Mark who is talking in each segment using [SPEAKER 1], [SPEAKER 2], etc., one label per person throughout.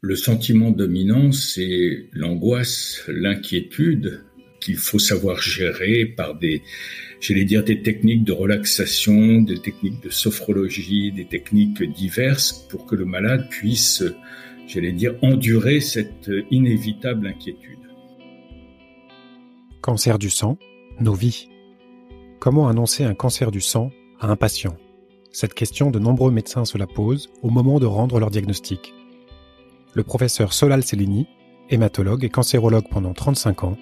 [SPEAKER 1] Le sentiment dominant, c'est l'angoisse, l'inquiétude qu'il faut savoir gérer par des, techniques de relaxation, des techniques de sophrologie, des techniques diverses pour que le malade puisse, j'allais dire, endurer cette inévitable inquiétude.
[SPEAKER 2] Cancer du sang, nos vies. Comment annoncer un cancer du sang à un patient? Cette question, de nombreux médecins se la posent au moment de rendre leur diagnostic. Le professeur Solal Cellini, hématologue et cancérologue pendant 35 ans,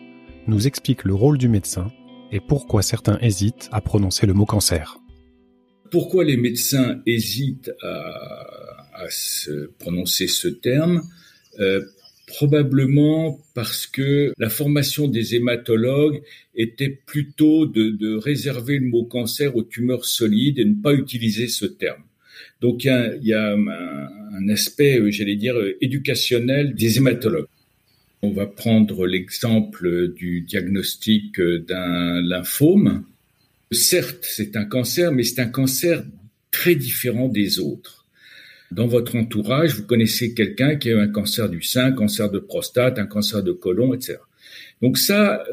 [SPEAKER 2] nous explique le rôle du médecin et pourquoi certains hésitent à prononcer le mot cancer.
[SPEAKER 1] Pourquoi les médecins hésitent à, se prononcer ce terme? Euh, Probablement parce que la formation des hématologues était plutôt de, réserver le mot cancer aux tumeurs solides et ne pas utiliser ce terme. Donc il y a, un, aspect, euh, j'allais dire, euh, éducationnel des hématologues. On va prendre l'exemple du diagnostic euh, d'un lymphome. Certes, c'est un cancer, mais c'est un cancer très différent des autres. Dans votre entourage, vous connaissez quelqu'un qui a eu un cancer du sein, un cancer de prostate, un cancer de côlon, etc. Donc ça,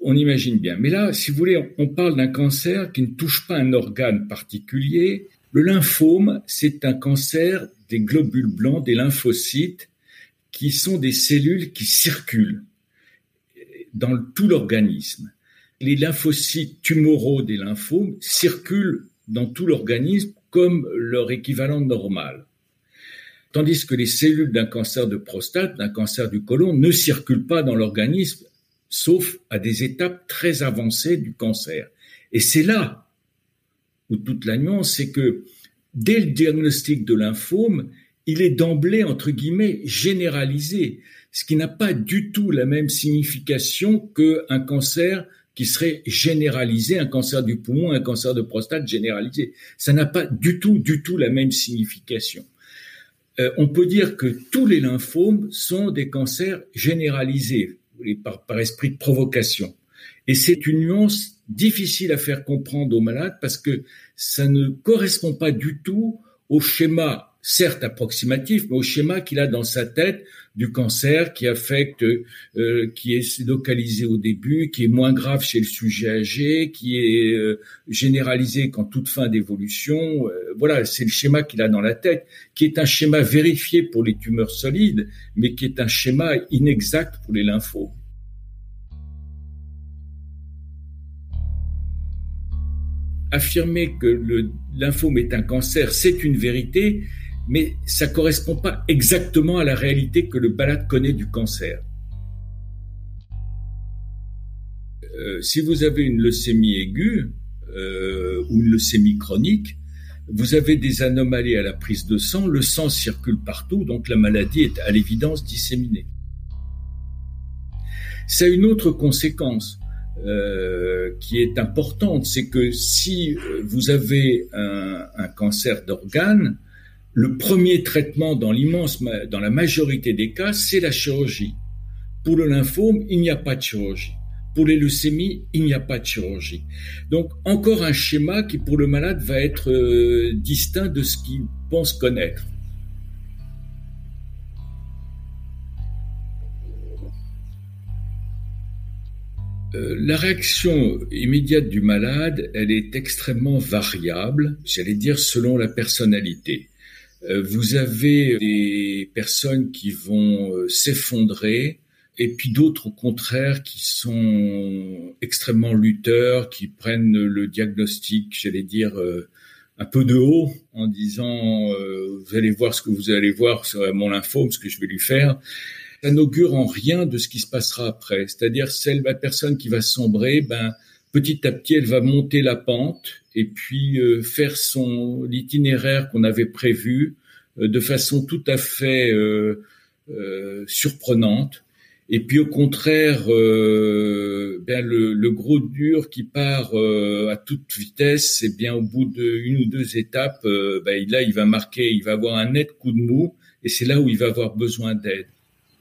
[SPEAKER 1] on imagine bien. Mais là, si vous voulez, on parle d'un cancer qui ne touche pas un organe particulier. Le lymphome, c'est un cancer des globules blancs, des lymphocytes, qui sont des cellules qui circulent dans tout l'organisme. Les lymphocytes tumoraux des lymphomes circulent dans tout l'organisme comme leur équivalent normal. Tandis que les cellules d'un cancer de prostate, d'un cancer du côlon, ne circulent pas dans l'organisme, sauf à des étapes très avancées du cancer. Et c'est là où toute la nuance, c'est que dès le diagnostic de lymphome, il est d'emblée, entre guillemets, généralisé, ce qui n'a pas du tout la même signification qu'un cancer qui serait généralisé, un cancer du poumon, un cancer de prostate généralisé. Ça n'a pas du tout, du tout la même signification. Euh, on peut dire que tous les lymphomes sont des cancers généralisés par, par esprit de provocation. Et c'est une nuance difficile à faire comprendre aux malades parce que ça ne correspond pas du tout au schéma certes approximatif, mais au schéma qu'il a dans sa tête du cancer qui affecte, euh, qui est localisé au début, qui est moins grave chez le sujet âgé, qui est euh, généralisé qu'en toute fin d'évolution. Euh, voilà, c'est le schéma qu'il a dans la tête, qui est un schéma vérifié pour les tumeurs solides, mais qui est un schéma inexact pour les lymphomes. Affirmer que lymphome est un cancer, c'est une vérité, mais ça correspond pas exactement à la réalité que le balade connaît du cancer. Euh, si vous avez une leucémie aiguë euh, ou une leucémie chronique, vous avez des anomalies à la prise de sang, le sang circule partout, donc la maladie est à l'évidence disséminée. Ça a une autre conséquence euh, qui est importante, c'est que si vous avez un, cancer d'organes, le premier traitement dans l'immense, dans la majorité des cas, c'est la chirurgie. Pour le lymphome, il n'y a pas de chirurgie. Pour les leucémies, il n'y a pas de chirurgie. Donc, encore un schéma qui, pour le malade, va être euh, distinct de ce qu'il pense connaître. Euh, la réaction immédiate du malade, elle est extrêmement variable, j'allais dire selon la personnalité. Euh, vous avez des personnes qui vont euh, s'effondrer et puis d'autres au contraire qui sont extrêmement lutteurs, qui prennent le diagnostic, j'allais dire, un peu de haut en disant vous allez voir ce que vous allez voir sur mon lymphome, ce que je vais lui faire. Ça n'augure en rien de ce qui se passera après. C'est-à-dire celle la personne qui va sombrer, ben petit à petit elle va monter la pente et puis euh, faire son l'itinéraire qu'on avait prévu euh, de façon tout à fait euh, surprenante. Et puis au contraire, bien le, gros dur qui part à toute vitesse, c'est bien au bout d'une ou deux étapes, ben, là il va marquer, il va avoir un net coup de mou, et c'est là où il va avoir besoin d'aide.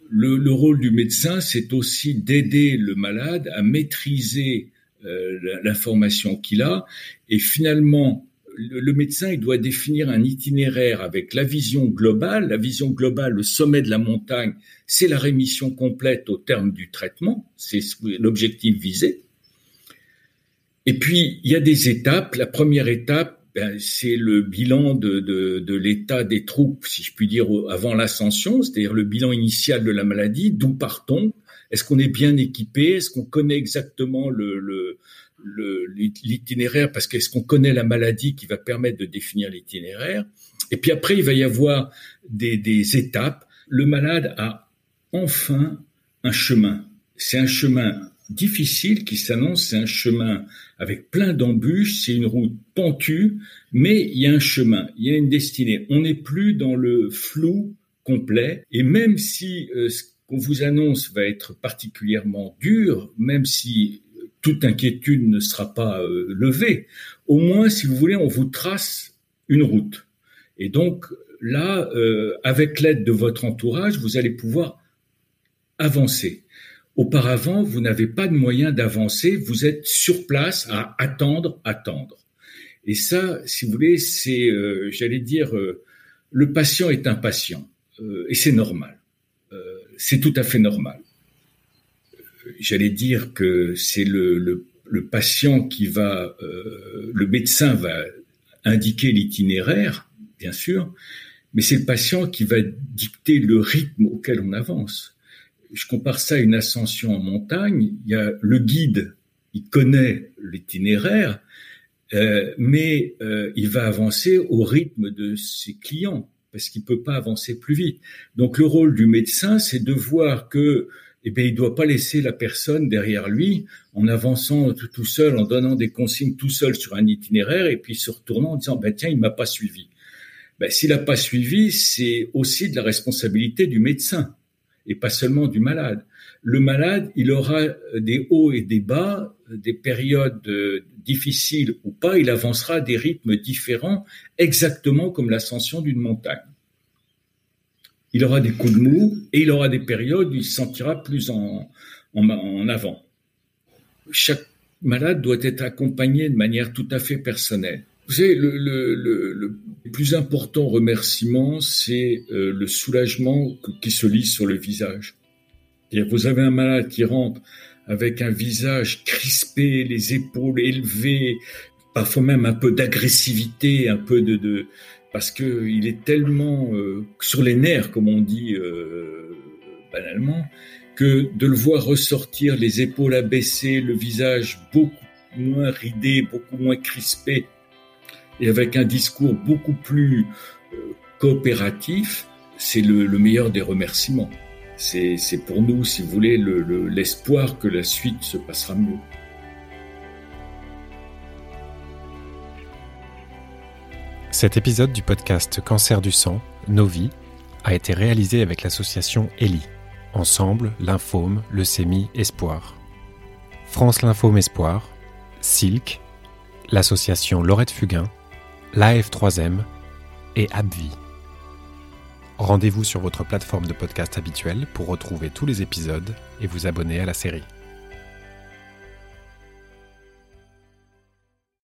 [SPEAKER 1] Le, le, rôle du médecin, c'est aussi d'aider le malade à maîtriser euh, l'information qu'il a. Et finalement, le médecin il doit définir un itinéraire avec la vision globale. La vision globale, le sommet de la montagne, c'est la rémission complète au terme du traitement, c'est l'objectif visé. Et puis il y a des étapes. La première étape, ben, c'est le bilan de, de, de l'état des troupes, si je puis dire, avant l'ascension, c'est-à-dire le bilan initial de la maladie. D'où partons Est-ce qu'on est bien équipé? Est-ce qu'on connaît exactement le, le l'itinéraire? Parce qu'est-ce qu'on connaît la maladie qui va permettre de définir l'itinéraire? Et puis après, il va y avoir des, des étapes. Le malade a enfin un chemin. C'est un chemin difficile qui s'annonce, c'est un chemin avec plein d'embûches, c'est une route pentue, mais il y a un chemin, il y a une destinée. On n'est plus dans le flou complet, et même si euh, ce qu'on vous annonce va être particulièrement dur, même si toute inquiétude ne sera pas euh, levée. Au moins, si vous voulez, on vous trace une route. Et donc là, euh, avec l'aide de votre entourage, vous allez pouvoir avancer. Auparavant, vous n'avez pas de moyen d'avancer, vous êtes sur place à attendre, attendre. Et ça, si vous voulez, c'est, euh, j'allais dire, le patient est impatient, et c'est normal. c'est tout à fait normal j'allais dire que c'est le, le, patient qui va, euh, le médecin va indiquer l'itinéraire, bien sûr, mais c'est le patient qui va dicter le rythme auquel on avance. Je compare ça à une ascension en montagne. Il y a le guide, il connaît l'itinéraire, euh, mais euh, il va avancer au rythme de ses clients parce qu'il peut pas avancer plus vite. Donc le rôle du médecin, c'est de voir que eh bien, il doit pas laisser la personne derrière lui en avançant tout, seul, en donnant des consignes tout seul sur un itinéraire et puis se retournant en disant, ben, tiens, il m'a pas suivi. Ben, s'il n'a pas suivi, c'est aussi de la responsabilité du médecin et pas seulement du malade. Le malade, il aura des hauts et des bas, des périodes difficiles ou pas, il avancera à des rythmes différents, exactement comme l'ascension d'une montagne il aura des coups de mou et il aura des périodes où il se sentira plus en, en, avant. Chaque malade doit être accompagné de manière tout à fait personnelle. Vous savez, le, le, le, plus important remerciement, c'est euh, le soulagement qui se lit sur le visage. Vous avez un malade qui rentre avec un visage crispé, les épaules élevées, parfois même un peu d'agressivité, un peu de, de, parce que il est tellement euh, sur les nerfs, comme on dit euh, banalement, que de le voir ressortir, les épaules abaissées, le visage beaucoup moins ridé, beaucoup moins crispé, et avec un discours beaucoup plus euh, coopératif, c'est le, meilleur des remerciements. C'est pour nous, si vous voulez, l'espoir que la suite se passera mieux.
[SPEAKER 2] Cet épisode du podcast Cancer du sang, Nos vies, a été réalisé avec l'association ELI, Ensemble, Lymphome, Leucémie, Espoir. France Lymphome Espoir, Silk, l'association Laurette Fugain, l'AF3M et Abvi. Rendez-vous sur votre plateforme de podcast habituelle pour retrouver tous les épisodes et vous abonner à la série.